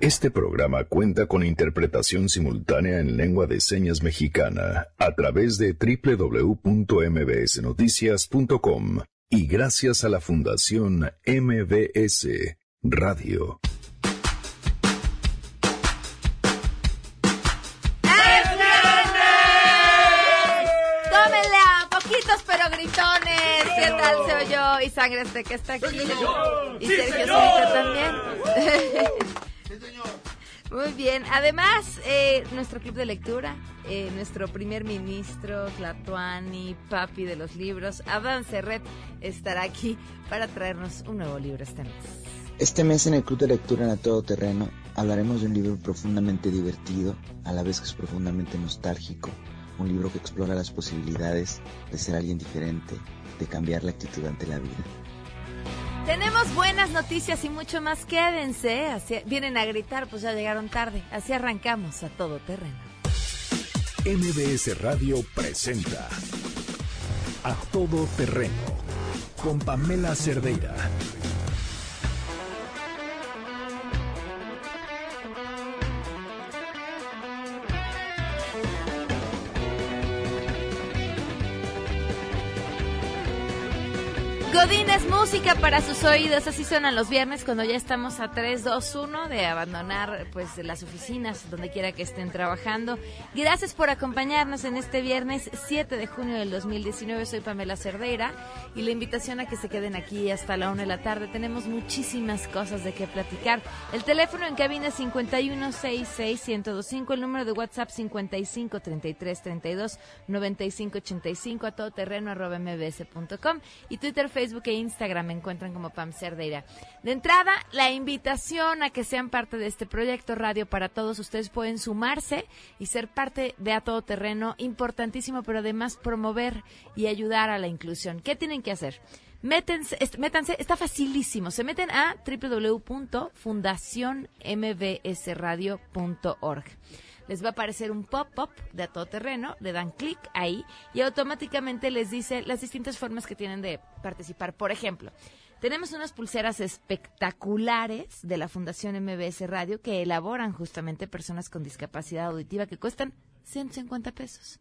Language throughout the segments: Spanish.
Este programa cuenta con interpretación simultánea en lengua de señas mexicana a través de www.mbsnoticias.com y gracias a la Fundación MBS Radio. ¡Tómenle a poquitos pero gritones! ¿Qué tal se oyó? Y sangre este que está aquí. Y Sergio Zurita también. Muy bien. Además, eh, nuestro club de lectura, eh, nuestro primer ministro, Tlatuani, papi de los libros, Adán Serret, estará aquí para traernos un nuevo libro este mes. Este mes en el Club de Lectura en A Todo Terreno hablaremos de un libro profundamente divertido, a la vez que es profundamente nostálgico, un libro que explora las posibilidades de ser alguien diferente, de cambiar la actitud ante la vida. Tenemos buenas noticias y mucho más. Quédense. Así, vienen a gritar, pues ya llegaron tarde. Así arrancamos a todo terreno. MBS Radio presenta A Todo Terreno con Pamela Cerdeira. Godines música para sus oídos, así suenan los viernes cuando ya estamos a 3, 2, 1 de abandonar pues las oficinas donde quiera que estén trabajando. Gracias por acompañarnos en este viernes 7 de junio del 2019. Soy Pamela Cerdeira y la invitación a que se queden aquí hasta la 1 de la tarde. Tenemos muchísimas cosas de qué platicar. El teléfono en cabina 5166125, el número de WhatsApp 5533329585 a todoterreno arroba mbs.com y Twitter, Facebook e Instagram me encuentran como Pam Cerdeira. De entrada, la invitación a que sean parte de este proyecto Radio para Todos. Ustedes pueden sumarse y ser parte de A Todo Terreno, importantísimo, pero además promover y ayudar a la inclusión. ¿Qué tienen que hacer? Métense, métanse, está facilísimo. Se meten a www.fundacionmbsradio.org les va a aparecer un pop-up de a todo terreno, le dan clic ahí y automáticamente les dice las distintas formas que tienen de participar. Por ejemplo, tenemos unas pulseras espectaculares de la Fundación MBS Radio que elaboran justamente personas con discapacidad auditiva que cuestan 150 pesos.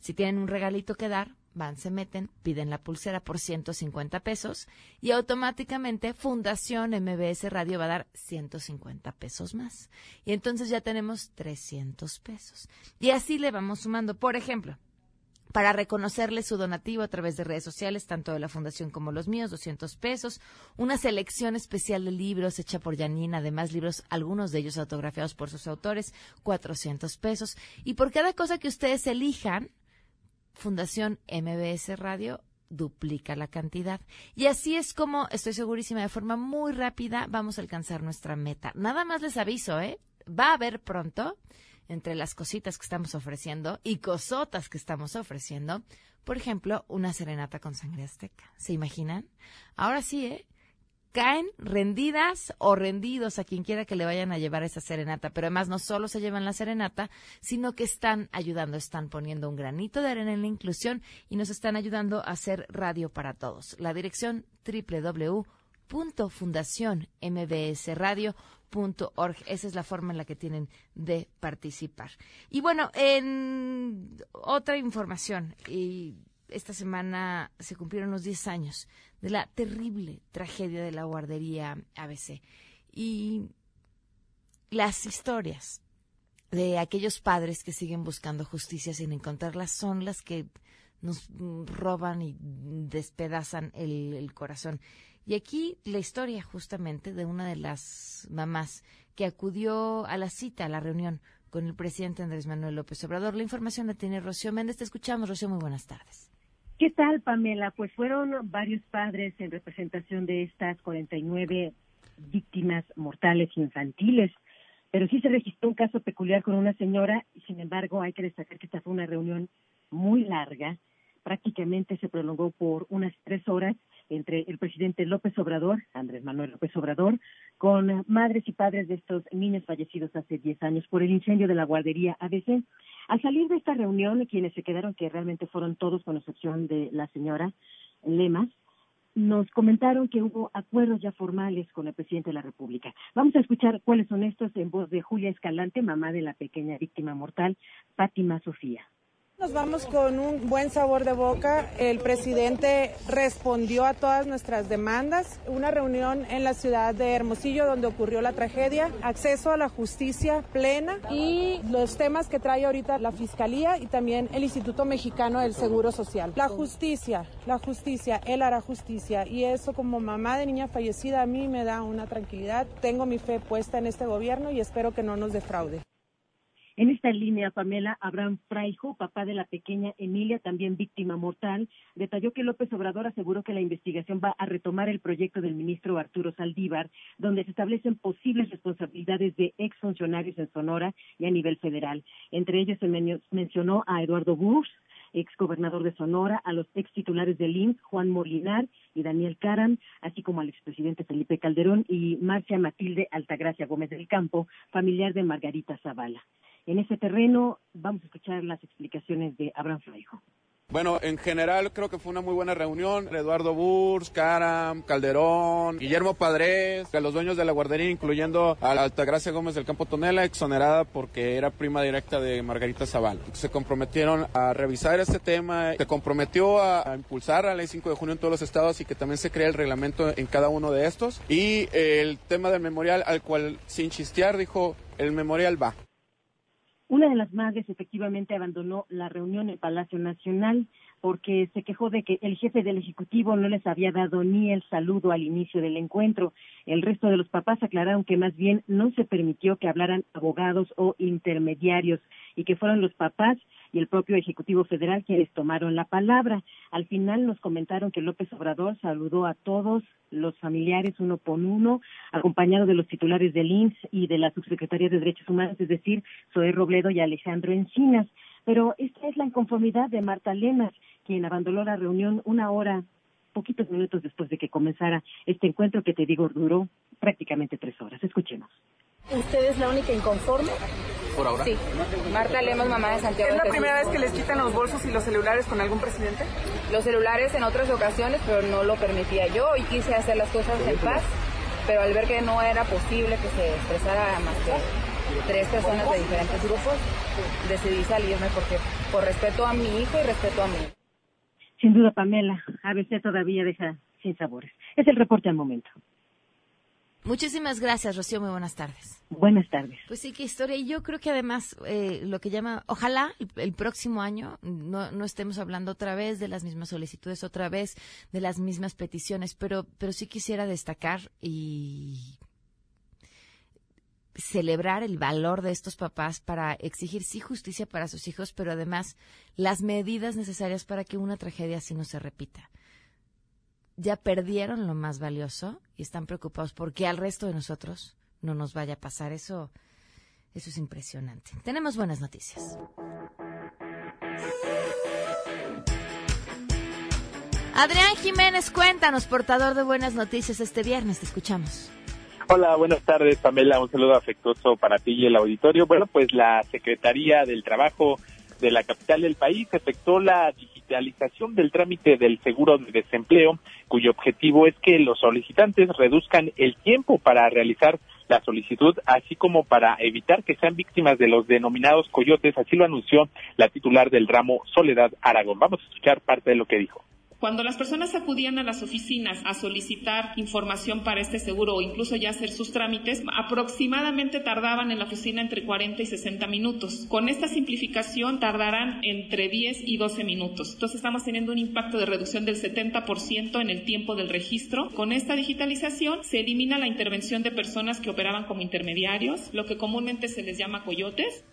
Si tienen un regalito que dar, van, se meten, piden la pulsera por 150 pesos y automáticamente Fundación MBS Radio va a dar 150 pesos más. Y entonces ya tenemos 300 pesos. Y así le vamos sumando. Por ejemplo, para reconocerle su donativo a través de redes sociales, tanto de la Fundación como los míos, 200 pesos. Una selección especial de libros hecha por Janine, además libros, algunos de ellos autografiados por sus autores, 400 pesos. Y por cada cosa que ustedes elijan, Fundación MBS Radio duplica la cantidad. Y así es como, estoy segurísima, de forma muy rápida vamos a alcanzar nuestra meta. Nada más les aviso, ¿eh? Va a haber pronto, entre las cositas que estamos ofreciendo y cosotas que estamos ofreciendo, por ejemplo, una serenata con sangre azteca. ¿Se imaginan? Ahora sí, ¿eh? Caen rendidas o rendidos a quien quiera que le vayan a llevar esa serenata. Pero además no solo se llevan la serenata, sino que están ayudando, están poniendo un granito de arena en la inclusión y nos están ayudando a hacer radio para todos. La dirección www.fundacionmbsradio.org. Esa es la forma en la que tienen de participar. Y bueno, en otra información, y esta semana se cumplieron los 10 años de la terrible tragedia de la guardería ABC. Y las historias de aquellos padres que siguen buscando justicia sin encontrarla son las que nos roban y despedazan el, el corazón. Y aquí la historia justamente de una de las mamás que acudió a la cita, a la reunión con el presidente Andrés Manuel López Obrador. La información la tiene Rocío Méndez. Te escuchamos, Rocío. Muy buenas tardes. ¿Qué tal, Pamela? Pues fueron varios padres en representación de estas 49 víctimas mortales infantiles, pero sí se registró un caso peculiar con una señora y sin embargo hay que destacar que esta fue una reunión muy larga, prácticamente se prolongó por unas tres horas entre el presidente López Obrador, Andrés Manuel López Obrador, con madres y padres de estos niños fallecidos hace 10 años por el incendio de la guardería ABC. Al salir de esta reunión, quienes se quedaron, que realmente fueron todos, con excepción de la señora Lemas, nos comentaron que hubo acuerdos ya formales con el presidente de la República. Vamos a escuchar cuáles son estos en voz de Julia Escalante, mamá de la pequeña víctima mortal, Fátima Sofía. Nos vamos con un buen sabor de boca. El presidente respondió a todas nuestras demandas. Una reunión en la ciudad de Hermosillo donde ocurrió la tragedia, acceso a la justicia plena y los temas que trae ahorita la Fiscalía y también el Instituto Mexicano del Seguro Social. La justicia, la justicia, él hará justicia y eso como mamá de niña fallecida a mí me da una tranquilidad. Tengo mi fe puesta en este gobierno y espero que no nos defraude. En esta línea, Pamela Abraham Fraijo, papá de la pequeña Emilia, también víctima mortal, detalló que López Obrador aseguró que la investigación va a retomar el proyecto del ministro Arturo Saldívar, donde se establecen posibles responsabilidades de exfuncionarios en Sonora y a nivel federal. Entre ellos se mencionó a Eduardo Bush, ex gobernador de Sonora, a los ex titulares del IMSS, Juan Molinar y Daniel Caran, así como al expresidente Felipe Calderón y Marcia Matilde Altagracia Gómez del Campo, familiar de Margarita Zavala. En ese terreno vamos a escuchar las explicaciones de Abraham Fraijo. Bueno, en general creo que fue una muy buena reunión. Eduardo Burs, Caram, Calderón, Guillermo Padres, los dueños de la guardería, incluyendo a Altagracia Gómez del Campo Tonela, exonerada porque era prima directa de Margarita Zaval. Se comprometieron a revisar este tema, se comprometió a, impulsar la ley 5 de junio en todos los estados y que también se crea el reglamento en cada uno de estos. Y el tema del memorial al cual, sin chistear, dijo, el memorial va. Una de las madres efectivamente abandonó la reunión en Palacio Nacional porque se quejó de que el jefe del Ejecutivo no les había dado ni el saludo al inicio del encuentro. El resto de los papás aclararon que más bien no se permitió que hablaran abogados o intermediarios y que fueron los papás y el propio Ejecutivo Federal quienes tomaron la palabra. Al final nos comentaron que López Obrador saludó a todos los familiares uno por uno, acompañado de los titulares del INS y de la Subsecretaría de Derechos Humanos, es decir, Zoé Robledo y Alejandro Encinas. Pero esta es la inconformidad de Marta Lenas, quien abandonó la reunión una hora, poquitos minutos después de que comenzara este encuentro que te digo duró prácticamente tres horas. Escuchemos. ¿Usted es la única inconforme? ¿Por ahora? Sí. Marta Lemos, mamá de Santiago. ¿Es la primera vez que les quitan los bolsos y los celulares con algún presidente? Los celulares en otras ocasiones, pero no lo permitía yo y quise hacer las cosas en paz, pero al ver que no era posible que se expresara más que tres personas de diferentes grupos, decidí salirme porque por respeto a mi hijo y respeto a mí. Sin duda, Pamela, a veces todavía deja sin sabores. Es el reporte al momento. Muchísimas gracias, Rocío. Muy buenas tardes. Buenas tardes. Pues sí, qué historia. Y yo creo que además eh, lo que llama, ojalá el, próximo año no, no, estemos hablando otra vez de las mismas solicitudes, otra vez de las mismas peticiones, pero, pero sí quisiera destacar y celebrar el valor de estos papás para exigir sí justicia para sus hijos, pero además las medidas necesarias para que una tragedia así no se repita ya perdieron lo más valioso y están preocupados porque al resto de nosotros no nos vaya a pasar. Eso, eso es impresionante. Tenemos buenas noticias. Adrián Jiménez, cuéntanos, portador de buenas noticias este viernes. Te escuchamos. Hola, buenas tardes, Pamela. Un saludo afectuoso para ti y el auditorio. Bueno, pues la Secretaría del Trabajo de la capital del país efectuó la digitalización del trámite del seguro de desempleo, cuyo objetivo es que los solicitantes reduzcan el tiempo para realizar la solicitud, así como para evitar que sean víctimas de los denominados coyotes, así lo anunció la titular del ramo Soledad Aragón. Vamos a escuchar parte de lo que dijo. Cuando las personas acudían a las oficinas a solicitar información para este seguro o incluso ya hacer sus trámites, aproximadamente tardaban en la oficina entre 40 y 60 minutos. Con esta simplificación tardarán entre 10 y 12 minutos. Entonces estamos teniendo un impacto de reducción del 70% en el tiempo del registro. Con esta digitalización se elimina la intervención de personas que operaban como intermediarios, lo que comúnmente se les llama coyotes.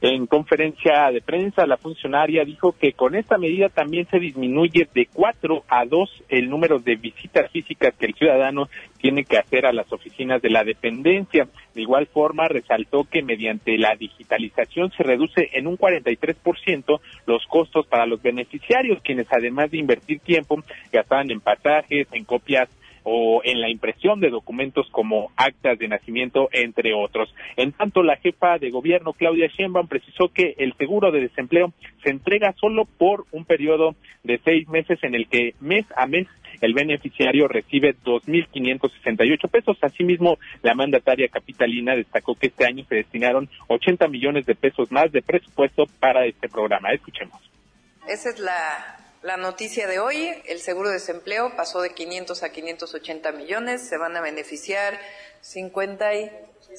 En conferencia de prensa, la funcionaria dijo que con esta medida también se disminuye de cuatro a dos el número de visitas físicas que el ciudadano tiene que hacer a las oficinas de la dependencia. De igual forma, resaltó que mediante la digitalización se reduce en un 43% los costos para los beneficiarios, quienes además de invertir tiempo, gastaban en pasajes, en copias o en la impresión de documentos como actas de nacimiento, entre otros. En tanto, la jefa de gobierno, Claudia Sheinbaum, precisó que el seguro de desempleo se entrega solo por un periodo de seis meses en el que mes a mes el beneficiario recibe 2.568 pesos. Asimismo, la mandataria capitalina destacó que este año se destinaron 80 millones de pesos más de presupuesto para este programa. Escuchemos. Esa es la, la noticia de hoy. El seguro de desempleo pasó de 500 a 580 millones. Se van a beneficiar 50 y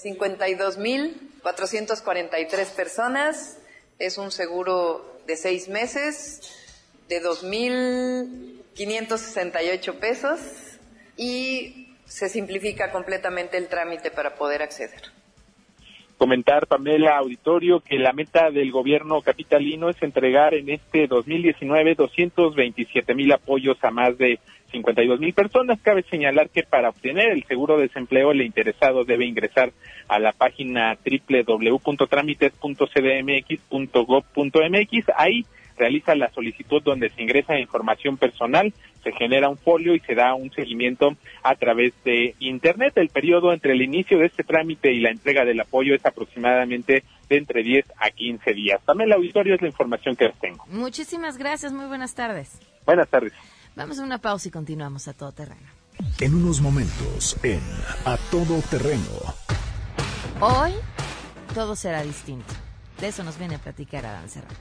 52.443 personas. Es un seguro de seis meses de 2.568 pesos y se simplifica completamente el trámite para poder acceder comentar, Pamela Auditorio, que la meta del gobierno capitalino es entregar en este 2019 227 mil apoyos a más de 52 mil personas. Cabe señalar que para obtener el seguro de desempleo, el interesado debe ingresar a la página www.tramites.cdmx.gov.mx. Ahí realiza la solicitud donde se ingresa información personal, se genera un folio y se da un seguimiento a través de Internet. El periodo entre el inicio de este trámite y la entrega del apoyo es aproximadamente de entre 10 a 15 días. También el auditorio es la información que les tengo. Muchísimas gracias, muy buenas tardes. Buenas tardes. Vamos a una pausa y continuamos a todo terreno. En unos momentos, en A Todo Terreno. Hoy todo será distinto. De eso nos viene a platicar Adán Serrat.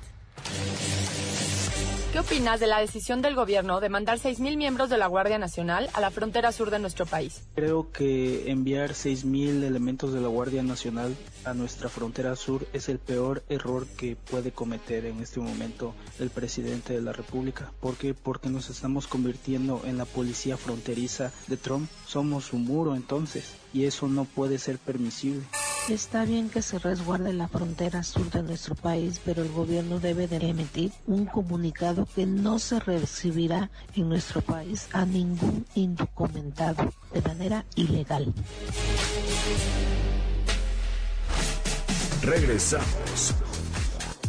¿Qué opinas de la decisión del gobierno de mandar 6.000 miembros de la Guardia Nacional a la frontera sur de nuestro país? Creo que enviar 6.000 elementos de la Guardia Nacional a nuestra frontera sur es el peor error que puede cometer en este momento el presidente de la República. ¿Por qué? Porque nos estamos convirtiendo en la policía fronteriza de Trump. Somos un muro entonces y eso no puede ser permisible. Está bien que se resguarde la frontera sur de nuestro país, pero el gobierno debe de emitir un comunicado que no se recibirá en nuestro país a ningún indocumentado de manera ilegal. Regresamos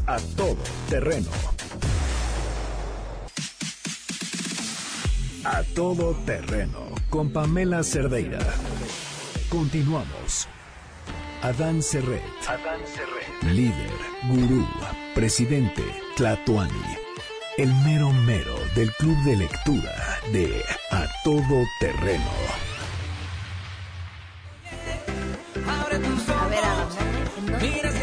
a todo terreno. A todo terreno con Pamela Cerdeira. Continuamos. Adán Serret. Adán Serret. Líder, gurú, presidente, Tlatuani. El mero mero del club de lectura de A Todo Terreno. A ver, Adán, en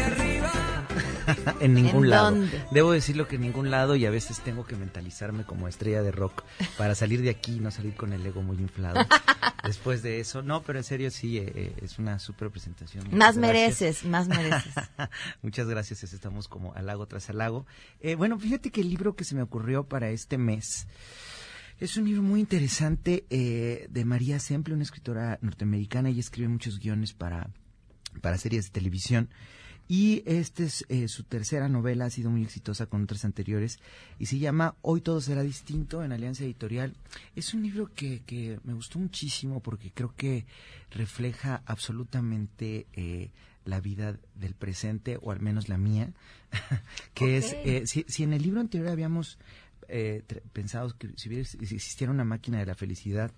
ningún ¿En lado. dónde? Debo decirlo que en ningún lado y a veces tengo que mentalizarme como estrella de rock para salir de aquí y no salir con el ego muy inflado. Después de eso, no, pero en serio sí, eh, eh, es una super presentación. Muchas Más gracias. mereces, más mereces. Muchas gracias, estamos como halago tras halago. Eh, bueno, fíjate que el libro que se me ocurrió para este mes es un libro muy interesante eh, de María Semple, una escritora norteamericana. Ella escribe muchos guiones para, para series de televisión. Y esta es eh, su tercera novela, ha sido muy exitosa con otras anteriores, y se llama Hoy todo será distinto en Alianza Editorial. Es un libro que, que me gustó muchísimo porque creo que refleja absolutamente eh, la vida del presente, o al menos la mía, que es, eh, si, si en el libro anterior habíamos eh, pensado que si, hubiera, si existiera una máquina de la felicidad,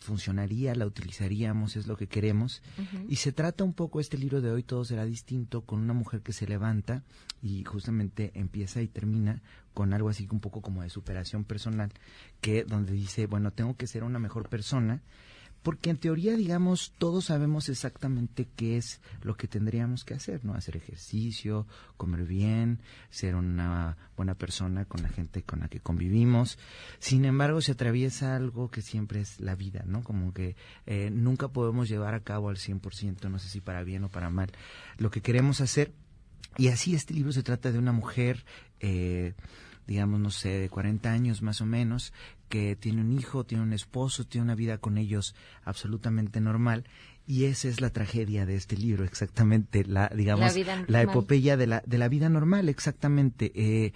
funcionaría, la utilizaríamos, es lo que queremos. Y se trata un poco este libro de hoy, todo será distinto, con una mujer que se levanta y justamente empieza y termina con algo así un poco como de superación personal, que donde dice, bueno, tengo que ser una mejor persona, porque en teoría, digamos, todos sabemos exactamente qué es lo que tendríamos que hacer, ¿no? Hacer ejercicio, comer bien, ser una buena persona con la gente con la que convivimos. Sin embargo, se atraviesa algo que siempre es la vida, ¿no? Como que eh, nunca podemos llevar a cabo al 100%, no sé si para bien o para mal, lo que queremos hacer. Y así este libro se trata de una mujer, eh, digamos, no sé, de 40 años más o menos, que tiene un hijo, tiene un esposo, tiene una vida con ellos absolutamente normal. Y esa es la tragedia de este libro, exactamente, la, digamos, La la epopeya de la, de la vida normal, exactamente. Eh,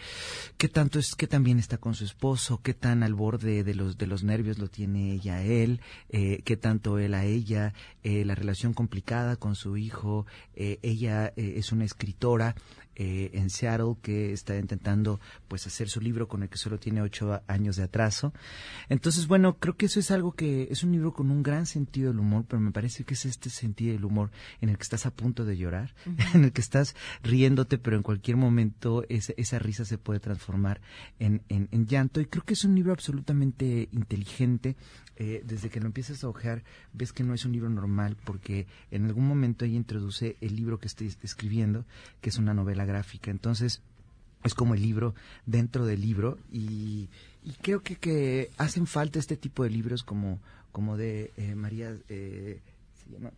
¿Qué tanto es, qué tan bien está con su esposo? ¿Qué tan al borde de los, de los nervios lo tiene ella a él? Eh, ¿Qué tanto él a ella? Eh, la relación complicada con su hijo. Eh, ella es una escritora eh, en Seattle que está intentando pues hacer su libro con el que solo tiene ocho años de atraso. Entonces, bueno, creo que eso es algo que es un libro con un gran sentido del humor, pero me parece que es este sentido del humor en el que estás a punto de llorar, en el que estás riéndote, pero en cualquier momento esa risa se puede transformar en, en llanto. Y creo que es un libro absolutamente inteligente, eh, desde que lo empiezas a ojear, ves que no es un libro normal, porque en algún momento ella introduce el libro que estoy escribiendo, que es una novela gráfica. Entonces, es como el libro dentro del libro y, creo que, hacen falta este tipo de libros como, como de eh, María, eh, se llama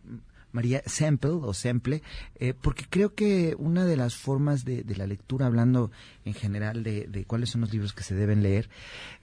María Semple o Semple, eh, porque creo que una de las formas de, la lectura, hablando en general de, cuáles son los libros que se deben leer,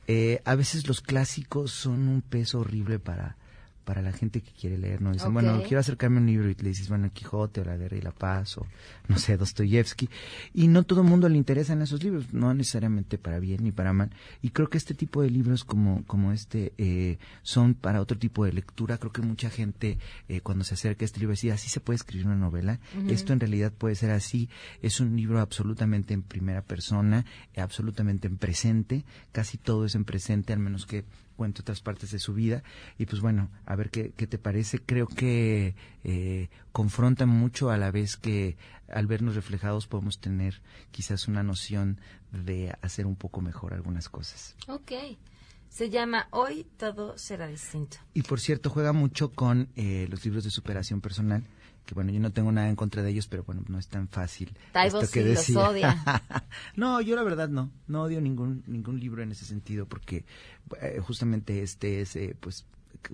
eh, a veces los clásicos son un peso horrible para, para la gente que quiere leer, ¿no? Dicen, bueno, quiero acercarme a un libro y le dices, bueno, Quijote o La Guerra y la Paz o, no sé, Dostoyevsky. Y no todo el mundo le interesan esos libros, no necesariamente para bien ni para mal. Y creo que este tipo de libros como, como este eh, son para otro tipo de lectura. Creo que mucha gente eh, cuando se acerca a este libro dice, así se puede escribir una novela. Esto en realidad puede ser así. Es un libro absolutamente en primera persona, absolutamente en presente. Casi todo es en presente, al menos que cuenta otras partes de su vida. Y pues bueno, a ver qué, qué te parece. Creo que eh, confronta mucho a la vez que al vernos reflejados podemos tener quizás una noción de hacer un poco mejor algunas cosas. Ok. Se llama Hoy todo será distinto. Y por cierto, juega mucho con eh, los libros de superación personal que bueno, yo no tengo nada en contra de ellos, pero bueno, no es tan fácil. esto que sí los odia. no, yo la verdad no, no odio ningún ningún libro en ese sentido, porque eh, justamente este es, eh, pues,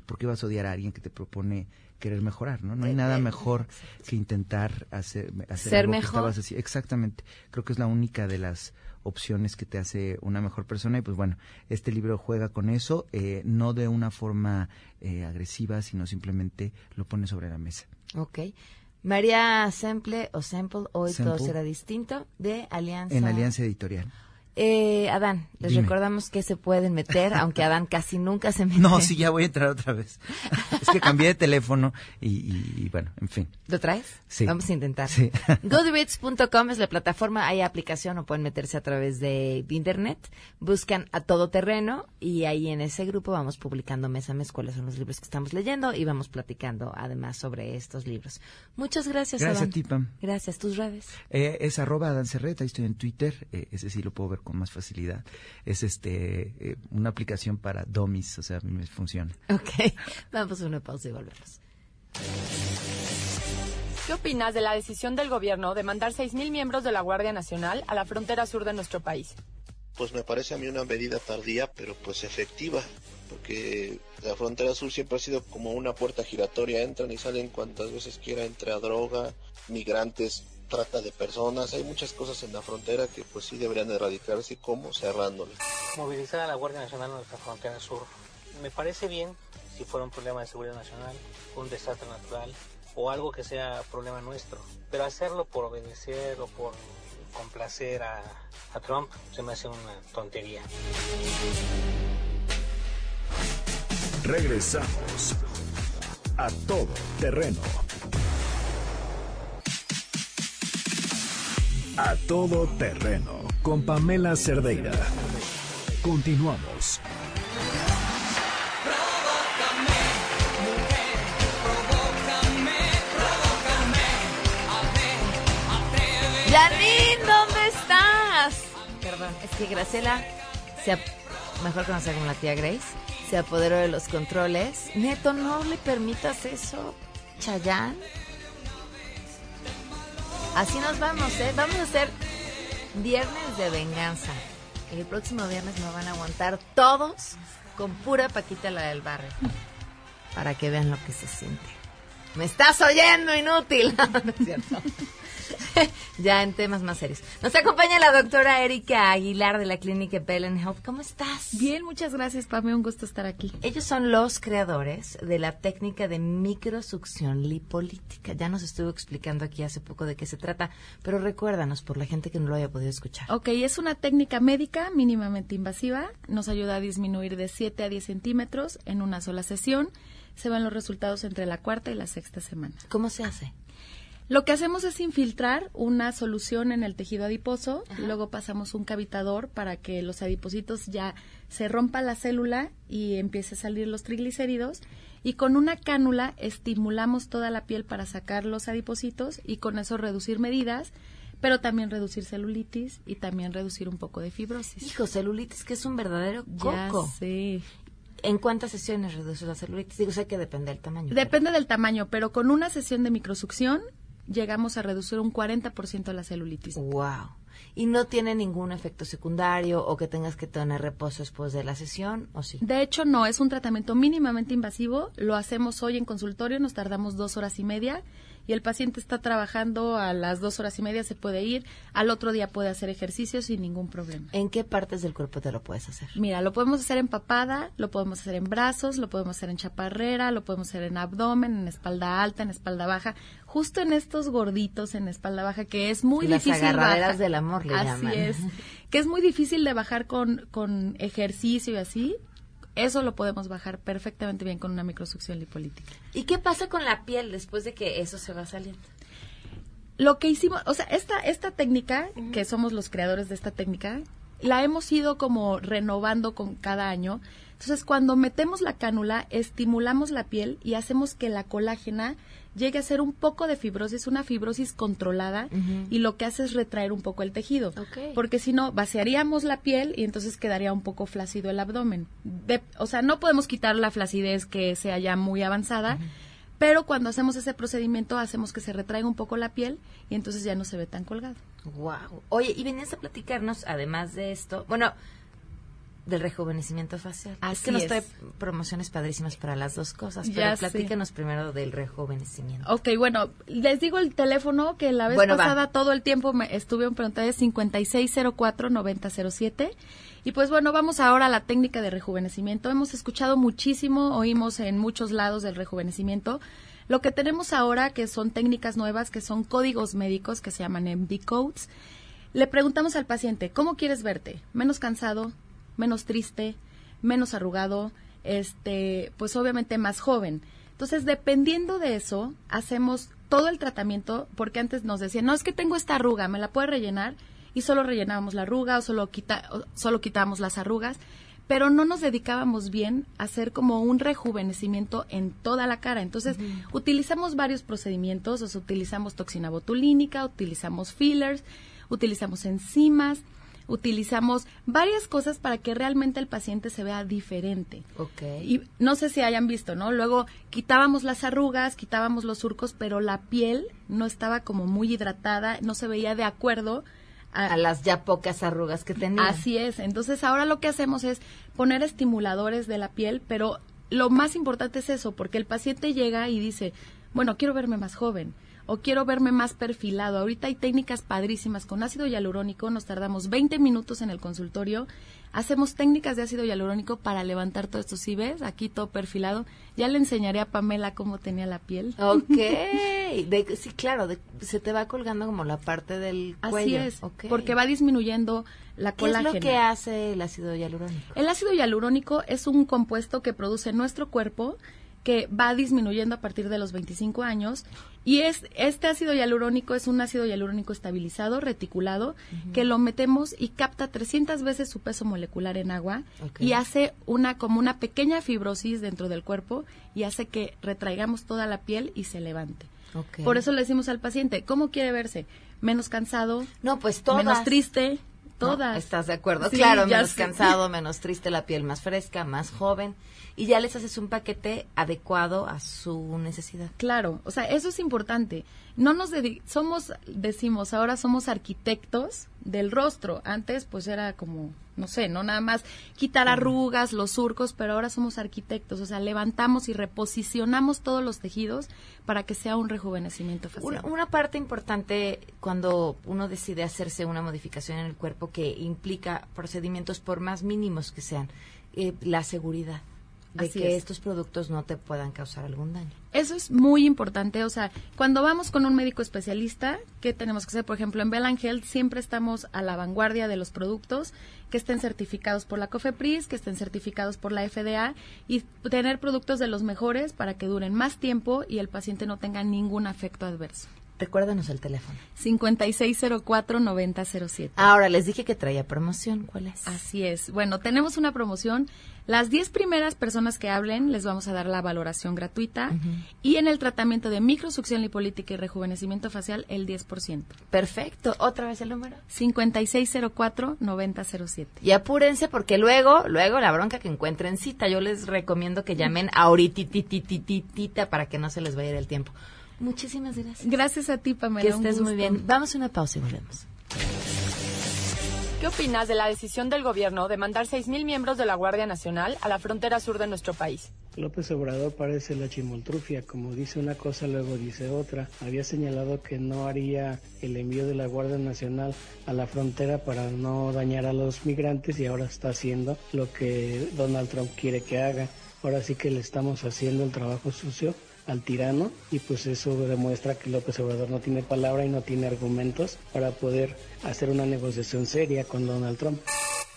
¿por qué vas a odiar a alguien que te propone querer mejorar, ¿no? No hay nada mejor que intentar hacer, hacer Ser algo mejor. que estabas así. Exactamente. Creo que es la única de las opciones que te hace una mejor persona y pues bueno, este libro juega con eso, eh, no de una forma agresiva, sino simplemente lo pone sobre la mesa. Ok. María Semple o Semple, hoy todo será distinto, de Alianza. En Alianza Editorial. Eh, Adán, les recordamos que se pueden meter, aunque Adán casi nunca se mete. No, sí, ya voy a entrar otra vez. es que cambié de teléfono y, bueno, en fin. ¿Lo traes? Sí. Vamos a intentar. Sí. Goodreads.com es la plataforma, hay aplicación o pueden meterse a través de, internet. Buscan a todo terreno y ahí en ese grupo vamos publicando mes a mes cuáles son los libros que estamos leyendo y vamos platicando además sobre estos libros. Muchas gracias, Gracias Adán. a ti, Pam. Gracias. ¿Tus redes? Eh, es arroba Adán Cerreta, ahí estoy en Twitter, eh, ese sí lo puedo ver con más facilidad. Es este eh, una aplicación para dummies, o sea, a mí me funciona. Ok, vamos a una pausa y volvemos. ¿Qué opinas de la decisión del gobierno de mandar 6.000 miembros de la Guardia Nacional a la frontera sur de nuestro país? Pues me parece a mí una medida tardía, pero pues efectiva, porque la frontera sur siempre ha sido como una puerta giratoria, entran y salen cuantas veces quiera, entra droga, migrantes, trata de personas, hay muchas cosas en la frontera que pues sí deberían erradicarse, como cerrándola. Movilizar a la Guardia Nacional en nuestra frontera sur me parece bien si fuera un problema de seguridad nacional, un desastre natural o algo que sea problema nuestro, pero hacerlo por obedecer o por complacer a, a Trump se me hace una tontería. Regresamos a todo terreno. A todo terreno con Pamela Cerdeira. Continuamos. Janine, ¿dónde estás? Perdón, es que Graciela, se mejor conocida como la tía Grace, se apoderó de los controles. Neto, no le permitas eso, Chayán. Así nos vamos, ¿eh? Vamos a hacer viernes de venganza. El próximo viernes me van a aguantar todos con pura Paquita la del barrio. Para que vean lo que se siente. Me estás oyendo, inútil. no es cierto. ya en temas más serios. Nos acompaña la doctora Erika Aguilar de la clínica Bellen Health. ¿Cómo estás? Bien, muchas gracias, Pame. Un gusto estar aquí. Ellos son los creadores de la técnica de microsucción lipolítica. Ya nos estuvo explicando aquí hace poco de qué se trata, pero recuérdanos por la gente que no lo haya podido escuchar. Ok, es una técnica médica mínimamente invasiva. Nos ayuda a disminuir de 7 a 10 centímetros en una sola sesión. Se ven los resultados entre la cuarta y la sexta semana. ¿Cómo se hace? Lo que hacemos es infiltrar una solución en el tejido adiposo, luego pasamos un cavitador para que los adipositos ya se rompa la célula y empiece a salir los triglicéridos y con una cánula estimulamos toda la piel para sacar los adipositos y con eso reducir medidas, pero también reducir celulitis y también reducir un poco de fibrosis. Hijo, celulitis que es un verdadero coco. Ya sé. ¿En cuántas sesiones reduces la celulitis? Digo, sé que depende del tamaño. Depende del tamaño, pero con una sesión de microsucción llegamos a reducir un 40% la celulitis. Wow. ¿Y no tiene ningún efecto secundario o que tengas que tener reposo después de la sesión o sí? De hecho, no, es un tratamiento mínimamente invasivo. Lo hacemos hoy en consultorio, nos tardamos dos horas y media y el paciente está trabajando a las dos horas y media, se puede ir, al otro día puede hacer ejercicio sin ningún problema. ¿En qué partes del cuerpo te lo puedes hacer? Mira, lo podemos hacer en papada, lo podemos hacer en brazos, lo podemos hacer en chaparrera, lo podemos hacer en abdomen, en espalda alta, en espalda baja, justo en estos gorditos en espalda baja que es muy Las difícil bajar. del amor le Así llaman. es, que es muy difícil de bajar con, con ejercicio y así. Eso lo podemos bajar perfectamente bien con una microsucción lipolítica. ¿Y qué pasa con la piel después de que eso se va saliendo? Lo que hicimos, o sea, esta, esta técnica, que somos los creadores de esta técnica, la hemos ido como renovando con cada año. Entonces, cuando metemos la cánula, estimulamos la piel y hacemos que la colágena llegue a ser un poco de fibrosis, una fibrosis controlada, y lo que hace es retraer un poco el tejido. Porque si no, vaciaríamos la piel y entonces quedaría un poco flácido el abdomen. De- o sea, no podemos quitar la flacidez que sea ya muy avanzada, pero cuando hacemos ese procedimiento hacemos que se retraiga un poco la piel y entonces ya no se ve tan colgado. Wow. Oye, y venías a platicarnos, además de esto, bueno, del rejuvenecimiento facial. es Así que nos es. trae promociones padrísimas para las dos cosas, Ya pero sé. platícanos primero del rejuvenecimiento. Ok, bueno, les digo el teléfono que la vez Bueno, va. pasada todo el tiempo me estuvieron preguntando es 5604-9007. Y pues bueno, vamos ahora a la técnica de rejuvenecimiento. Hemos escuchado muchísimo, oímos en muchos lados del rejuvenecimiento. Lo que tenemos ahora, que son técnicas nuevas, que son códigos médicos que se llaman MD Codes, le preguntamos al paciente, ¿cómo quieres verte? ¿Menos cansado? ¿Menos triste? ¿Menos arrugado? Este, pues obviamente más joven. Entonces, dependiendo de eso, hacemos todo el tratamiento, porque antes nos decían, no, es que tengo esta arruga, ¿me la puede rellenar? Y solo rellenábamos la arruga o solo, quita, o solo quitábamos las arrugas, pero no nos dedicábamos bien a hacer como un rejuvenecimiento en toda la cara. Entonces, utilizamos varios procedimientos, o sea, utilizamos toxina botulínica, utilizamos fillers, utilizamos enzimas, utilizamos varias cosas para que realmente el paciente se vea diferente. Ok. Y no sé si hayan visto, ¿no? Luego quitábamos las arrugas, quitábamos los surcos, pero la piel no estaba como muy hidratada, no se veía de acuerdo a, las ya pocas arrugas que tenía. Así es. Entonces ahora lo que hacemos es poner estimuladores de la piel, pero lo más importante es eso, porque el paciente llega y dice, bueno, quiero verme más joven o quiero verme más perfilado. Ahorita hay técnicas padrísimas con ácido hialurónico, nos tardamos 20 minutos en el consultorio. Hacemos técnicas de ácido hialurónico para levantar todo esto. Si ves, aquí todo perfilado. Ya le enseñaré a Pamela cómo tenía la piel. Ok. De- sí, claro, de- se te va colgando como la parte del Así cuello. es, Ok. porque va disminuyendo la ¿Qué es lo que hace el ácido hialurónico? El ácido hialurónico es un compuesto que produce nuestro cuerpo que va disminuyendo a partir de los 25 años y es este ácido hialurónico es un ácido hialurónico estabilizado, reticulado, que lo metemos y capta 300 veces su peso molecular en agua y hace una como una pequeña fibrosis dentro del cuerpo y hace que retraigamos toda la piel y se levante. Por eso le decimos al paciente, ¿cómo quiere verse? Menos cansado, No, pues todas. menos triste, No, todas. ¿Estás de acuerdo? Sí, claro, menos cansado, menos triste, la piel más fresca, más joven. Y ya les haces un paquete adecuado a su necesidad. Claro, o sea, eso es importante. No nos somos, decimos, ahora somos arquitectos del rostro. Antes, pues era como, no sé, no nada más quitar arrugas, los surcos, pero ahora somos arquitectos. O sea, levantamos y reposicionamos todos los tejidos para que sea un rejuvenecimiento facial. Una, una parte importante cuando uno decide hacerse una modificación en el cuerpo que implica procedimientos por más mínimos que sean, eh, la seguridad de Así que es. estos productos no te puedan causar algún daño. Eso es muy importante, o sea, cuando vamos con un médico especialista, ¿qué tenemos que hacer? Por ejemplo, en Bell Health siempre estamos a la vanguardia de los productos que estén certificados por la COFEPRIS, que estén certificados por la FDA y tener productos de los mejores para que duren más tiempo y el paciente no tenga ningún efecto adverso. Recuérdanos el teléfono. 5604-9007. Ahora, les dije que traía promoción. ¿Cuál es? Así es. Bueno, tenemos una promoción. Las 10 primeras personas que hablen les vamos a dar la valoración gratuita y en el tratamiento de microsucción lipolítica y rejuvenecimiento facial el 10%. Perfecto. ¿Otra vez el número? 5604-9007. Y apúrense porque luego, luego la bronca que encuentren cita. Yo les recomiendo que llamen ahorita para que no se les vaya del tiempo. Muchísimas gracias. Gracias a ti, Pamela. Que estés muy bien. Vamos a una pausa y volvemos. ¿Qué opinas de la decisión del gobierno de mandar 6.000 miembros de la Guardia Nacional a la frontera sur de nuestro país? López Obrador parece la chimoltrufia, como dice una cosa luego dice otra. Había señalado que no haría el envío de la Guardia Nacional a la frontera para no dañar a los migrantes y ahora está haciendo lo que Donald Trump quiere que haga. Ahora sí que le estamos haciendo el trabajo sucio al tirano y pues eso demuestra que López Obrador no tiene palabra y no tiene argumentos para poder hacer una negociación seria con Donald Trump.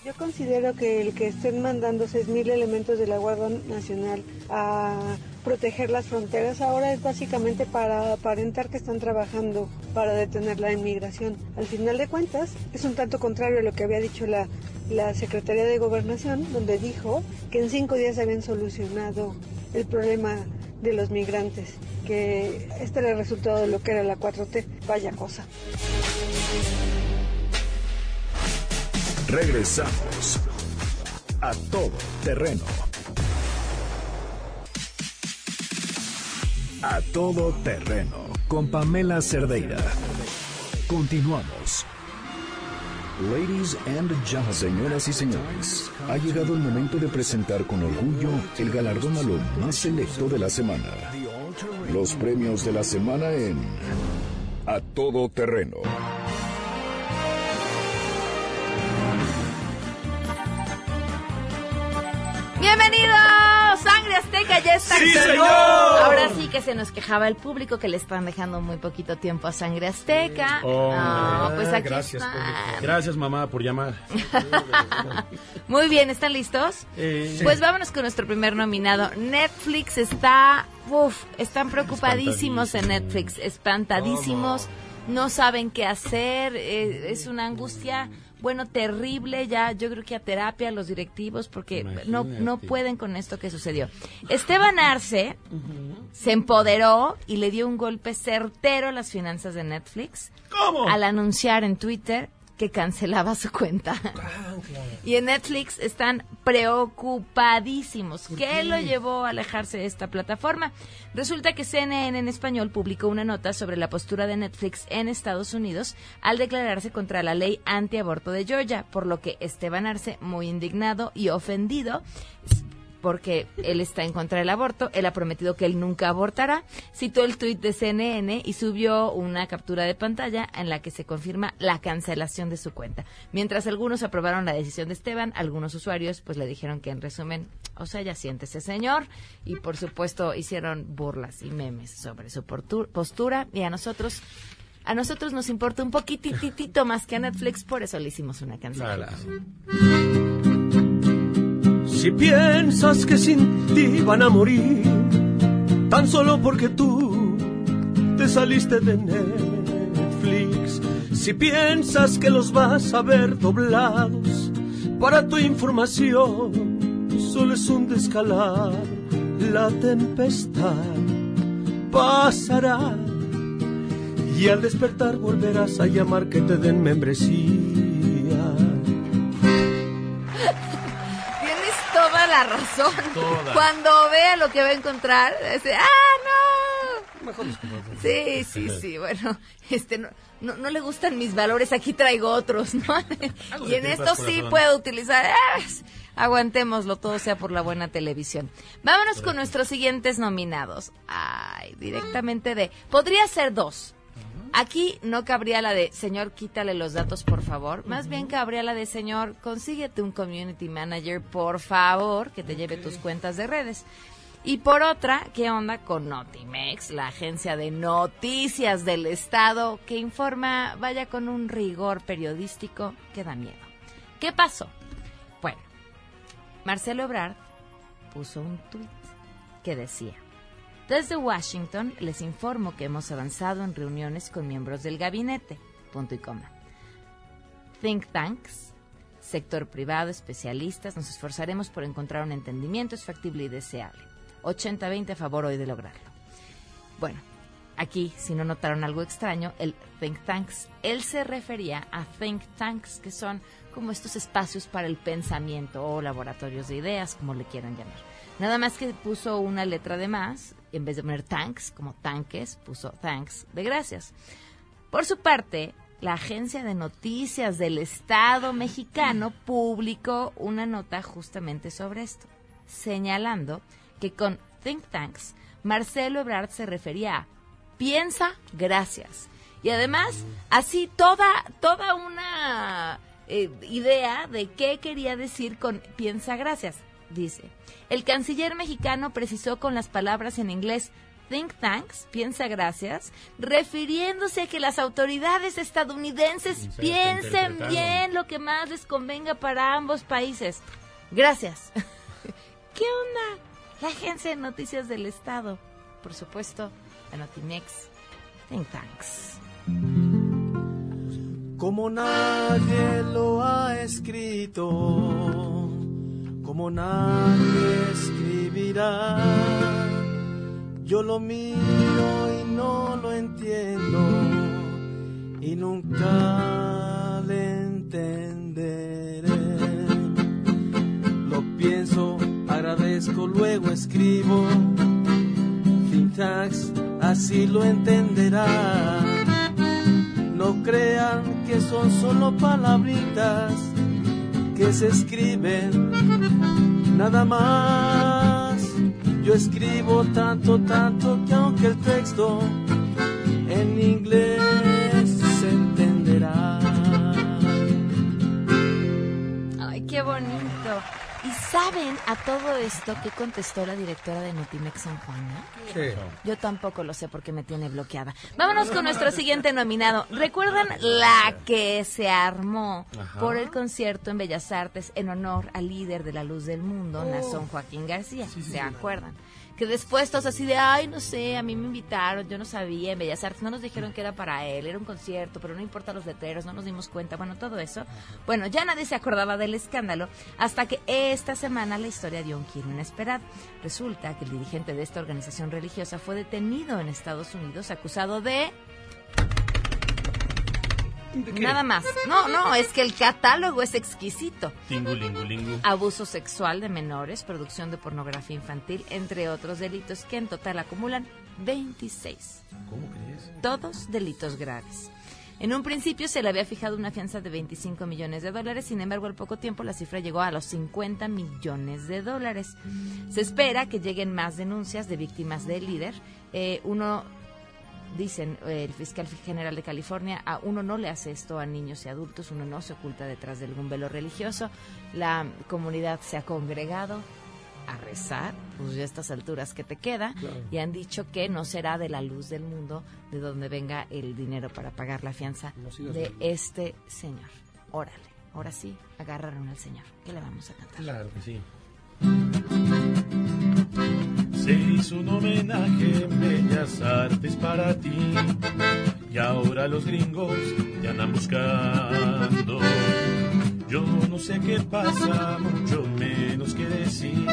Yo considero que el que estén mandando 6.000 elementos de la Guardia Nacional a proteger las fronteras ahora es básicamente para aparentar que están trabajando para detener la inmigración. Al final de cuentas, es un tanto contrario a lo que había dicho la, la Secretaría de Gobernación, donde dijo que en cinco días habían solucionado el problema de los migrantes, que este era el resultado de lo que era la 4T. Vaya cosa. Regresamos a todo terreno. A todo terreno con Pamela Cerdeira. Continuamos. Ladies and gentlemen, señoras y señores, ha llegado el momento de presentar con orgullo el galardón a lo más selecto de la semana. Los premios de la semana en A Todo Terreno. Bienvenidos, Azteca ya está. ¡Sí, señor! Ahora sí que se nos quejaba el público que le están dejando muy poquito tiempo a Sangre Azteca. Oh, Ah, pues aquí gracias, están. Gracias, mamá, por llamar. Muy bien, ¿están listos? Eh, Pues vámonos con nuestro primer nominado. Netflix está, uf, están preocupadísimos en Netflix, espantadísimos, no saben qué hacer, eh, es una angustia, bueno, terrible, ya yo creo que a terapia los directivos porque no, no pueden con esto que sucedió. Esteban Arce se empoderó y le dio un golpe certero a las finanzas de Netflix ¿Cómo? al anunciar en Twitter que cancelaba su cuenta. Y en Netflix están preocupadísimos. ¿Qué lo llevó a alejarse de esta plataforma? Resulta que CNN en español publicó una nota sobre la postura de Netflix en Estados Unidos al declararse contra la ley antiaborto de Georgia, por lo que Esteban Arce, muy indignado y ofendido, porque él está en contra del aborto, él ha prometido que él nunca abortará, citó el tuit de CNN y subió una captura de pantalla en la que se confirma la cancelación de su cuenta. Mientras algunos aprobaron la decisión de Esteban, algunos usuarios pues le dijeron que en resumen, o sea, ya siéntese señor, y por supuesto hicieron burlas y memes sobre su postura y a nosotros a nosotros nos importa un poquititito más que a Netflix, por eso le hicimos una canción. Si piensas que sin ti van a morir, tan solo porque tú te saliste de Netflix. Si piensas que los vas a ver doblados, para tu información, solo es un descalar. La tempestad pasará y al despertar volverás a llamar que te den membresía. La razón. Toda. Cuando vea lo que va a encontrar, dice, ¡ah, no! Mejor Sí, sí, sí, bueno, este, no, no, no le gustan mis valores, aquí traigo otros, ¿no? y en esto sí puedo utilizar, ¡ah! aguantémoslo, todo sea por la buena televisión. Vámonos con nuestros siguientes nominados. Ay, directamente de, podría ser dos. Aquí no cabría la de, señor, quítale los datos, por favor. Más bien cabría la de, señor, consíguete un community manager, por favor, que te lleve tus cuentas de redes. Y por otra, ¿qué onda con Notimex, la agencia de noticias del Estado que informa, vaya con un rigor periodístico que da miedo? ¿Qué pasó? Bueno, Marcelo Ebrard puso un tuit que decía, Desde Washington les informo que hemos avanzado en reuniones con miembros del gabinete. Punto y coma. Think tanks, sector privado, especialistas, nos esforzaremos por encontrar un entendimiento es factible y deseable. 80-20 a favor hoy de lograrlo. Bueno, aquí, si no notaron algo extraño, el think tanks, él se refería a think tanks, que son como estos espacios para el pensamiento o laboratorios de ideas, como le quieran llamar. Nada más que puso una letra de más, en vez de poner tanks, como tanques, puso thanks de gracias. Por su parte, la agencia de noticias del Estado mexicano publicó una nota justamente sobre esto, señalando que con think tanks, Marcelo Ebrard se refería a piensa gracias. Y además, así toda, toda una eh, idea de qué quería decir con piensa gracias. Dice, el canciller mexicano precisó con las palabras en inglés think tanks, piensa gracias, refiriéndose a que las autoridades estadounidenses piensen bien lo que más les convenga para ambos países. Gracias. ¿Qué onda? La agencia de noticias del Estado. Por supuesto, la Notimex. Think tanks. Como nadie lo ha escrito, como nadie escribirá. Yo lo miro y no lo entiendo y nunca le entenderé. Lo pienso, agradezco, luego escribo. Tanks, así lo entenderá. No crean que son solo palabritas que se escriben, nada más. Yo escribo tanto, tanto que aunque el texto en inglés saben a todo esto qué contestó la directora de Notimex San Juana? Yo tampoco lo sé porque me tiene bloqueada. Vámonos con nuestro siguiente nominado. ¿Recuerdan la que se armó Ajá. por el concierto en Bellas Artes en honor al líder de la luz del mundo, Oh. Nazón Joaquín García? ¿Se acuerdan? Que después todos así de, ay, no sé, a mí me invitaron, yo no sabía, en Bellas Artes no nos dijeron que era para él, era un concierto, pero no importa los letreros, no nos dimos cuenta, bueno, todo eso. Bueno, ya nadie se acordaba del escándalo hasta que esta semana la historia dio un giro inesperado. Resulta que el dirigente de esta organización religiosa fue detenido en Estados Unidos acusado de... Nada más. No, no, es que el catálogo es exquisito. Tingulingulingu. Abuso sexual de menores, producción de pornografía infantil, entre otros delitos que en total acumulan 26. ¿Cómo crees? Todos delitos graves. En un principio se le había fijado una fianza de 25 millones de dólares, sin embargo, al poco tiempo la cifra llegó a los 50 millones de dólares. Se espera que lleguen más denuncias de víctimas del líder. Eh, uno, dicen eh, el fiscal general de California, a uno no le hace esto a niños y adultos, uno no se oculta detrás de algún velo religioso. La comunidad se ha congregado a rezar, pues ya a estas alturas que te queda, Claro. y han dicho que no será de la luz del mundo de donde venga el dinero para pagar la fianza de este señor. Órale, ahora sí, agarraron al señor. ¿Qué le vamos a cantar? Claro que sí. Se hizo un homenaje en Bellas Artes para ti y ahora los gringos te andan buscando. Yo no sé qué pasa, mucho menos que decir.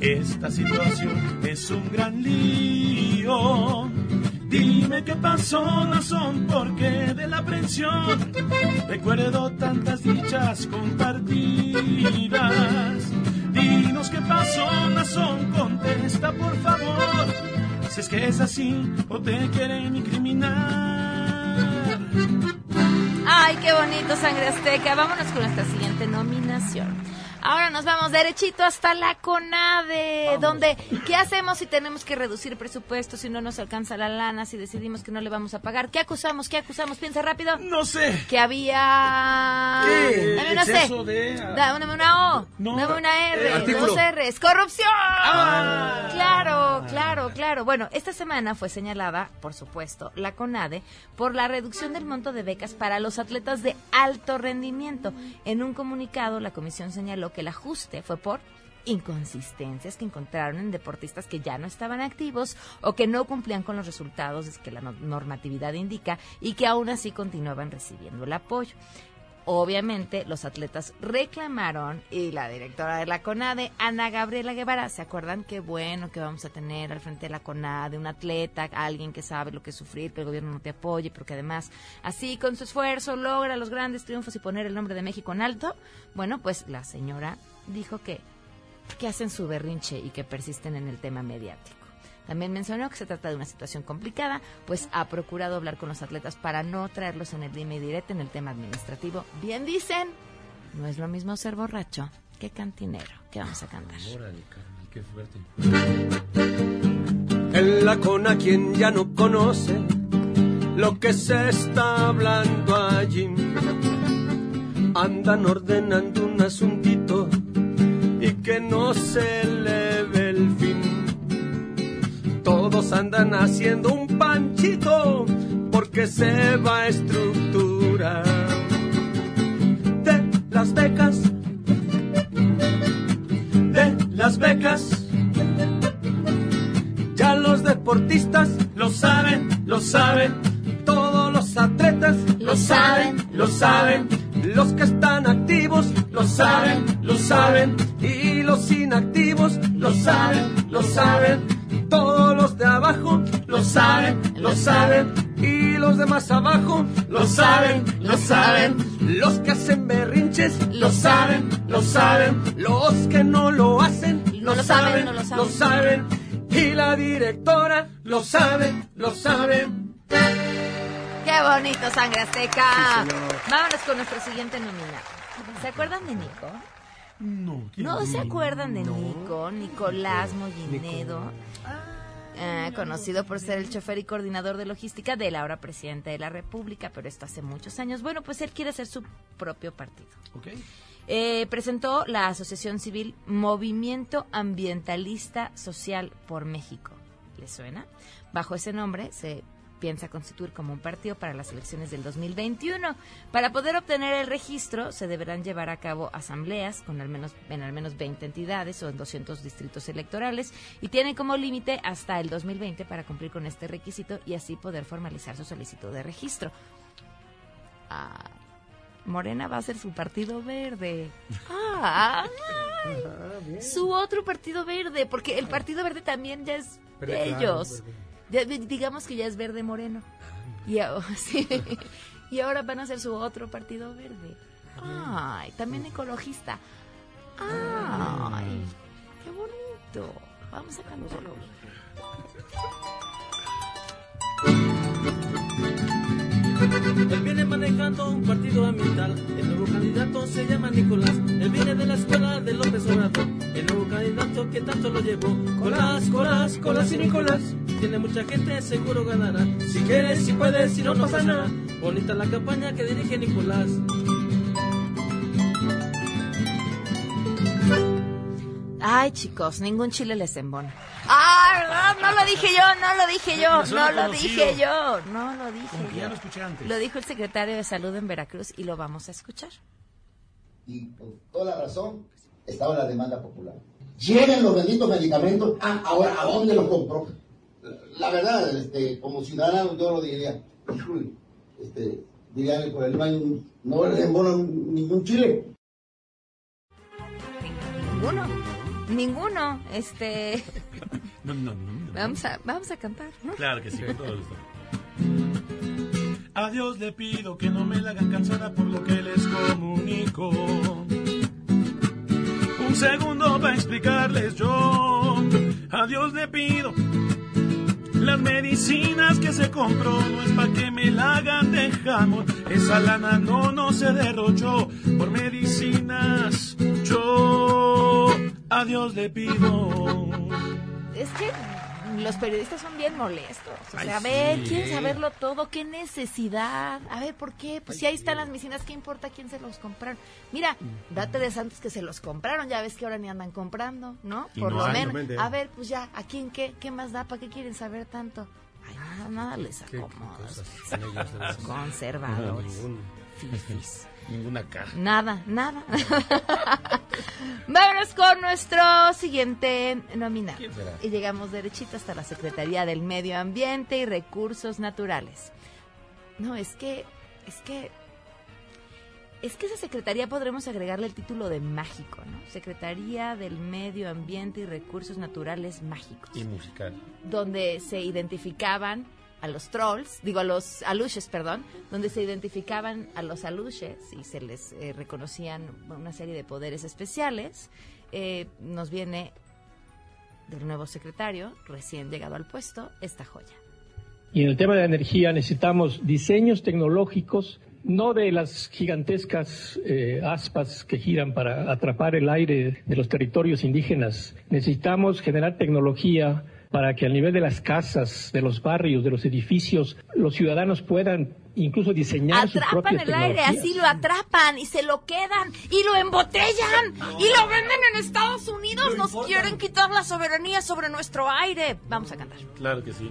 Esta situación es un gran lío. Dime qué pasó, no son porque de la aprehensión. Recuerdo tantas dichas compartidas. Qué pasó, Nazón, contesta por favor. Si es que es así o te quieren incriminar. Ay, qué bonito, Sangre Azteca. Vámonos con nuestra siguiente nominación. Ahora nos vamos derechito hasta la CONADE, donde ¿qué hacemos si tenemos que reducir presupuesto, si no nos alcanza la lana, si decidimos que no le vamos a pagar? ¿Qué acusamos? ¿Qué acusamos? Piensa rápido. No sé. Que había... ¿Qué? Dame una C. De- Dame una O. No. Dame una R. Eh, dos R's. ¡Corrupción! Ah. Claro, claro, claro. Bueno, esta semana fue señalada, por supuesto, la CONADE por la reducción del monto de becas para los atletas de alto rendimiento. En un comunicado, la comisión señaló que el ajuste fue por inconsistencias que encontraron en deportistas que ya no estaban activos o que no cumplían con los resultados que la normatividad indica y que aún así continuaban recibiendo el apoyo. Obviamente, los atletas reclamaron y la directora de la CONADE, Ana Gabriela Guevara, ¿se acuerdan qué bueno que vamos a tener al frente de la CONADE un atleta, alguien que sabe lo que es sufrir, que el gobierno no te apoye, pero que además, así con su esfuerzo, logra los grandes triunfos y poner el nombre de México en alto? Bueno, pues la señora dijo que, que hacen su berrinche y que persisten en el tema mediático. También mencionó que se trata de una situación complicada, pues ha procurado hablar con los atletas para no traerlos en el dime y en el tema administrativo. Bien dicen, no es lo mismo ser borracho que cantinero. ¿Qué vamos a cantar? qué fuerte. En la quien ya no conoce lo que se está hablando allí. Andan ordenando un asuntito y que no se le ve todos andan haciendo un panchito porque se va a estructurar. De las becas, de las becas, ya los deportistas lo saben, lo saben, todos los atletas lo saben, lo saben, los que están activos lo saben, lo saben, y los inactivos lo saben, lo saben todos los de abajo lo saben, lo saben. Y los de más abajo lo saben, lo saben. Los que hacen berrinches lo saben, lo saben. Los que no lo hacen lo, saben, lo saben. Y la directora lo sabe, lo sabe. Qué bonito, sangre azteca. Vámonos con nuestro siguiente nominado. ¿Se acuerdan de Nico? No, ¿No se acuerdan de Nico? Nicolás Mollinedo. Eh, conocido por ser el chofer y coordinador de logística del ahora presidente de la República, pero esto hace muchos años. Bueno, pues él quiere hacer su propio partido. Eh, presentó la Asociación Civil Movimiento Ambientalista Social por México. ¿Le suena? Bajo ese nombre se piensa constituir como un partido para las elecciones del 2021. Para poder obtener el registro se deberán llevar a cabo asambleas con al menos en al menos 20 entidades o en 200 distritos electorales y tienen como límite hasta el 2020 para cumplir con este requisito y así poder formalizar su solicitud de registro. Ah, Morena va a ser su partido verde. Ah, su otro partido verde, porque el partido verde también ya es de ellos digamos que ya es verde moreno. Y, y ahora van a hacer su otro partido verde. Ay, también ecologista. Ay, qué bonito. Vamos a cantarlo. Él viene manejando un partido ambiental. El nuevo candidato se llama Nicolás. Él viene de la escuela de López Obrador. El nuevo candidato que tanto lo llevó. Colás, Colás, Colás y Nicolás. Tiene mucha gente, seguro ganará. Si quieres, si puedes, si no pasa nada. Bonita la campaña que dirige Nicolás. Ay, chicos, ningún chile les embona. Ah. No lo dije yo, no lo dije yo, no lo dije yo, no lo dije yo. Ya lo escuché antes. Lo dijo el secretario de Salud en Veracruz y lo vamos a escuchar. Y por toda la razón estaba la demanda popular. Lleguen los benditos medicamentos, ah, ahora, ¿a dónde los compró? La verdad, este, como ciudadano yo lo diría, este, diría por el no, no les embona ningún chile. Ninguno. Ninguno, este... No, no, no, Vamos a, vamos a cantar, ¿no? Claro que sí, con todo gusto. A Dios le pido que no me la hagan cansada por lo que les comunico. Un segundo para explicarles yo. A Dios le pido las medicinas que se compró no es para que me la hagan de jamón. Esa lana no, no se derrochó por medicinas. A Dios le pido. Es que los periodistas son bien molestos. O sea, a ver, quieren saberlo todo, qué necesidad. A ver, ¿por qué? Pues si ahí están las medicinas, ¿qué importa quién se los compraron? Mira, date de santos que se los compraron, ya ves que ahora ni andan comprando, ¿no? Por lo menos. A ver, pues ya, ¿a quién qué? ¿Qué más da? ¿Para qué quieren saber tanto? Ay, nada, nada les acomoda. Conservadores. Fifis. Ninguna caja. Nada, nada. Vámonos con nuestro siguiente nominado. Y llegamos derechito hasta la Secretaría del Medio Ambiente y Recursos Naturales. No, es que, es que, es que esa secretaría podremos agregarle el título de mágico, ¿no? Secretaría del Medio Ambiente y Recursos Naturales Mágicos. Y musical. Donde se identificaban a los trolls, digo a los aluches, perdón, donde se identificaban a los aluches y se les eh, reconocían una serie de poderes especiales. Eh, nos viene del nuevo secretario, recién llegado al puesto, esta joya. Y en el tema de la energía necesitamos diseños tecnológicos, no de las gigantescas eh, aspas que giran para atrapar el aire de los territorios indígenas. Necesitamos generar tecnología para que al nivel de las casas, de los barrios, de los edificios, los ciudadanos puedan incluso diseñar sus propias el aire, así lo atrapan y se lo quedan y lo embotellan y lo venden en Estados Unidos. Nos quieren quitar la soberanía sobre nuestro aire. Vamos a cantar. Claro que sí.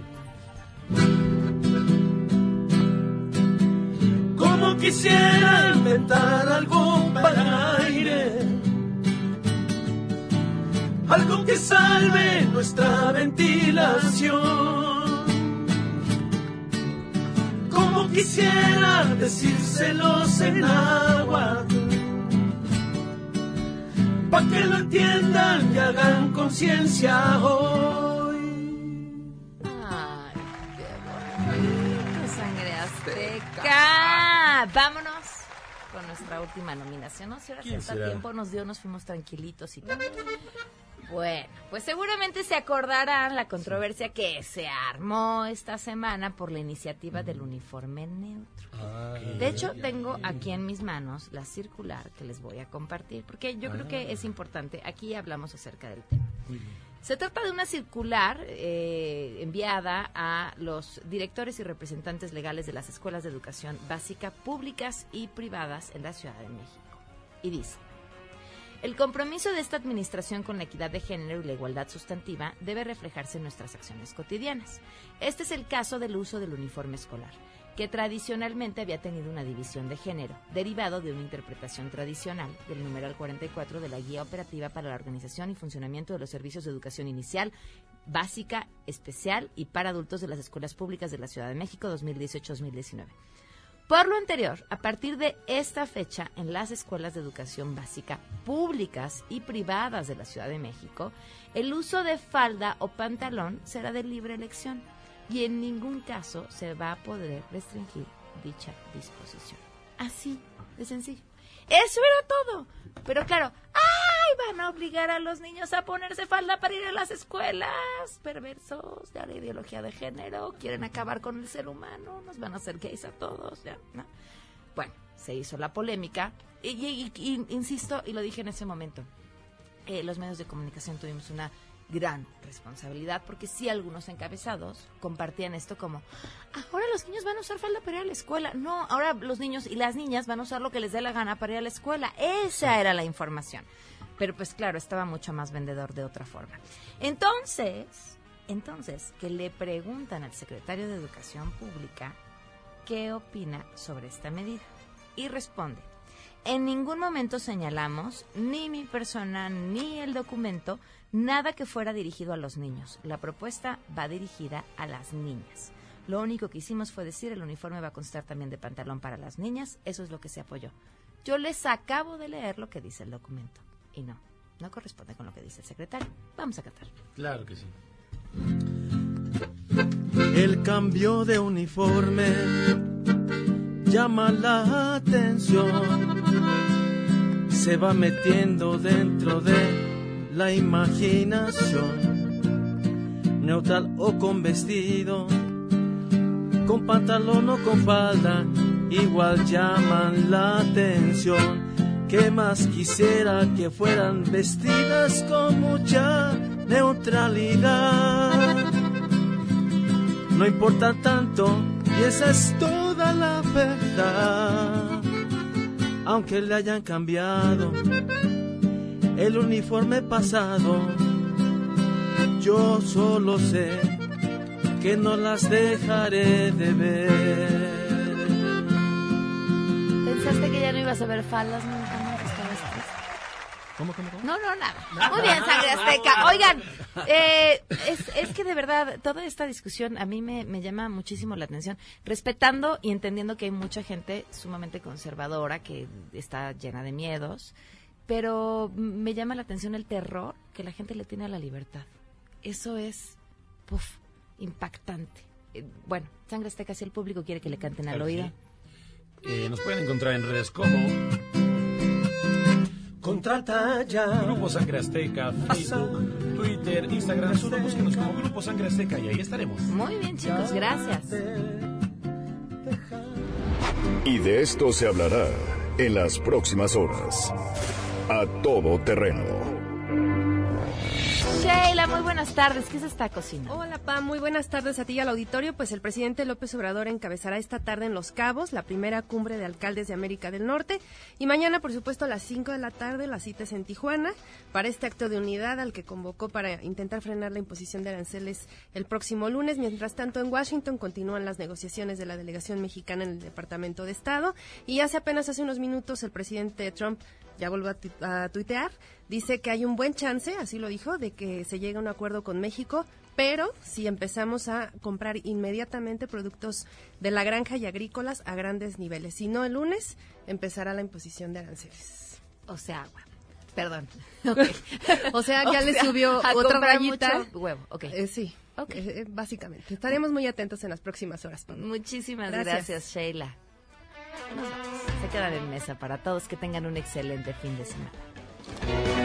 Como quisiera inventar algo para el aire, algo que salve nuestra ventilación. Como quisiera decírselos en agua, para que lo entiendan y hagan conciencia hoy. Vámonos con nuestra última nominación. No sé si ahora tiempo nos dio, nos fuimos tranquilitos y tal. Bueno, pues seguramente se acordarán la controversia que se armó esta semana por la iniciativa del uniforme neutro. De hecho, tengo aquí en mis manos la circular que les voy a compartir, porque yo creo que es importante. Aquí hablamos acerca del tema. Se trata de una circular eh, enviada a los directores y representantes legales de las escuelas de educación básica públicas y privadas en la Ciudad de México. Y dice, el compromiso de esta administración con la equidad de género y la igualdad sustantiva debe reflejarse en nuestras acciones cotidianas. Este es el caso del uso del uniforme escolar que tradicionalmente había tenido una división de género, derivado de una interpretación tradicional del numeral 44 de la Guía Operativa para la Organización y Funcionamiento de los Servicios de Educación Inicial, Básica, Especial y para Adultos de las Escuelas Públicas de la Ciudad de México 2018-2019. Por lo anterior, a partir de esta fecha, en las escuelas de educación básica públicas y privadas de la Ciudad de México, el uso de falda o pantalón será de libre elección y en ningún caso se va a poder restringir dicha disposición. Así de sencillo. Eso era todo. Pero claro, ¡ay! Van a obligar a los niños a ponerse falda para ir a las escuelas. Perversos de la ideología de género. Quieren acabar con el ser humano. Nos van a hacer gays a todos. ¿ya? Bueno, se hizo la polémica. Y, insisto, y lo dije en ese momento. Eh, los medios de comunicación tuvimos una gran responsabilidad, porque sí algunos encabezados compartían esto como, ahora los niños van a usar falda para ir a la escuela. No, ahora los niños y las niñas van a usar lo que les dé la gana para ir a la escuela. Esa era la información. Pero pues claro, estaba mucho más vendedor de otra forma. Entonces, entonces, que le preguntan al secretario de Educación Pública qué opina sobre esta medida. Y responde, en ningún momento señalamos, ni mi persona, ni el documento, nada que fuera dirigido a los niños. La propuesta va dirigida a las niñas. Lo único que hicimos fue decir el uniforme va a constar también de pantalón para las niñas. Eso es lo que se apoyó. Yo les acabo de leer lo que dice el documento. Y no, no corresponde con lo que dice el secretario. Vamos a cantar. Claro que sí. El cambio de uniforme llama la atención. Se va metiendo dentro de la imaginación, neutral o con vestido, con pantalón o con falda, igual llaman la atención. Que más quisiera que fueran vestidas con mucha neutralidad. No importa tanto, y esa es toda la verdad. Aunque le hayan cambiado el uniforme pasado. Yo solo sé que no las dejaré de ver. ¿Pensaste que ya no ibas a ver falas nunca. ¿Cómo, cómo, cómo? No, no, nada. Muy bien, Sangre Azteca. Oigan, eh, es, es que de verdad, toda esta discusión a mí me, me llama muchísimo la atención, respetando y entendiendo que hay mucha gente sumamente conservadora que está llena de miedos, pero me llama la atención el terror que la gente le tiene a la libertad. Eso es, puff, impactante. Eh, bueno, Sangre Azteca, si el público quiere que le canten al oído. Eh, nos pueden encontrar en redes como Contrata ya. Grupo Sangre Azteca, Facebook, Twitter, Instagram. Solo búsquenos como Grupo Sangre Azteca y ahí estaremos. Muy bien, chicos, gracias. Y de esto se hablará en las próximas horas. A todo terreno. Sheila, muy buenas tardes. ¿Qué es esta cocina? Hola, Pa. Muy buenas tardes a ti y al auditorio. Pues el presidente López Obrador encabezará esta tarde en Los Cabos la primera cumbre de alcaldes de América del Norte. Y mañana, por supuesto, a las 5 de la tarde, la cita es en Tijuana para este acto de unidad al que convocó para intentar frenar la imposición de aranceles el próximo lunes. Mientras tanto, en Washington continúan las negociaciones de la delegación mexicana en el Departamento de Estado. Y hace apenas hace unos minutos el presidente Trump ya volvió a, tu- a tuitear, dice que hay un buen chance, así lo dijo, de que se llegue a un acuerdo con México, pero si empezamos a comprar inmediatamente productos de la granja y agrícolas a grandes niveles. Si no, el lunes empezará la imposición de aranceles. O sea, agua. Perdón. o sea, ya O le sea, subió otra rayita. mucho huevo, ok. Eh, sí, Eh, eh, básicamente. Estaremos muy atentos en las próximas horas. Pablo. Muchísimas Gracias. gracias, Sheila. Nos vamos. Se quedan en mesa para todos que tengan un excelente fin de semana.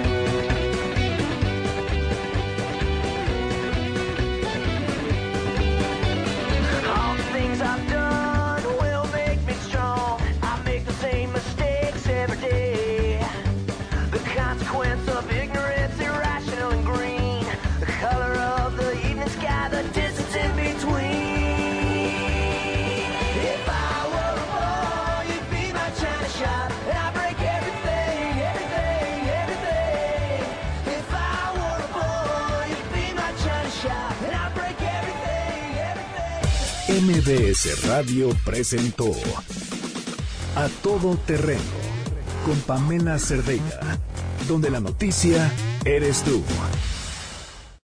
MBS Radio presentó A Todo Terreno con Pamela Cerdeira, donde la noticia eres tú.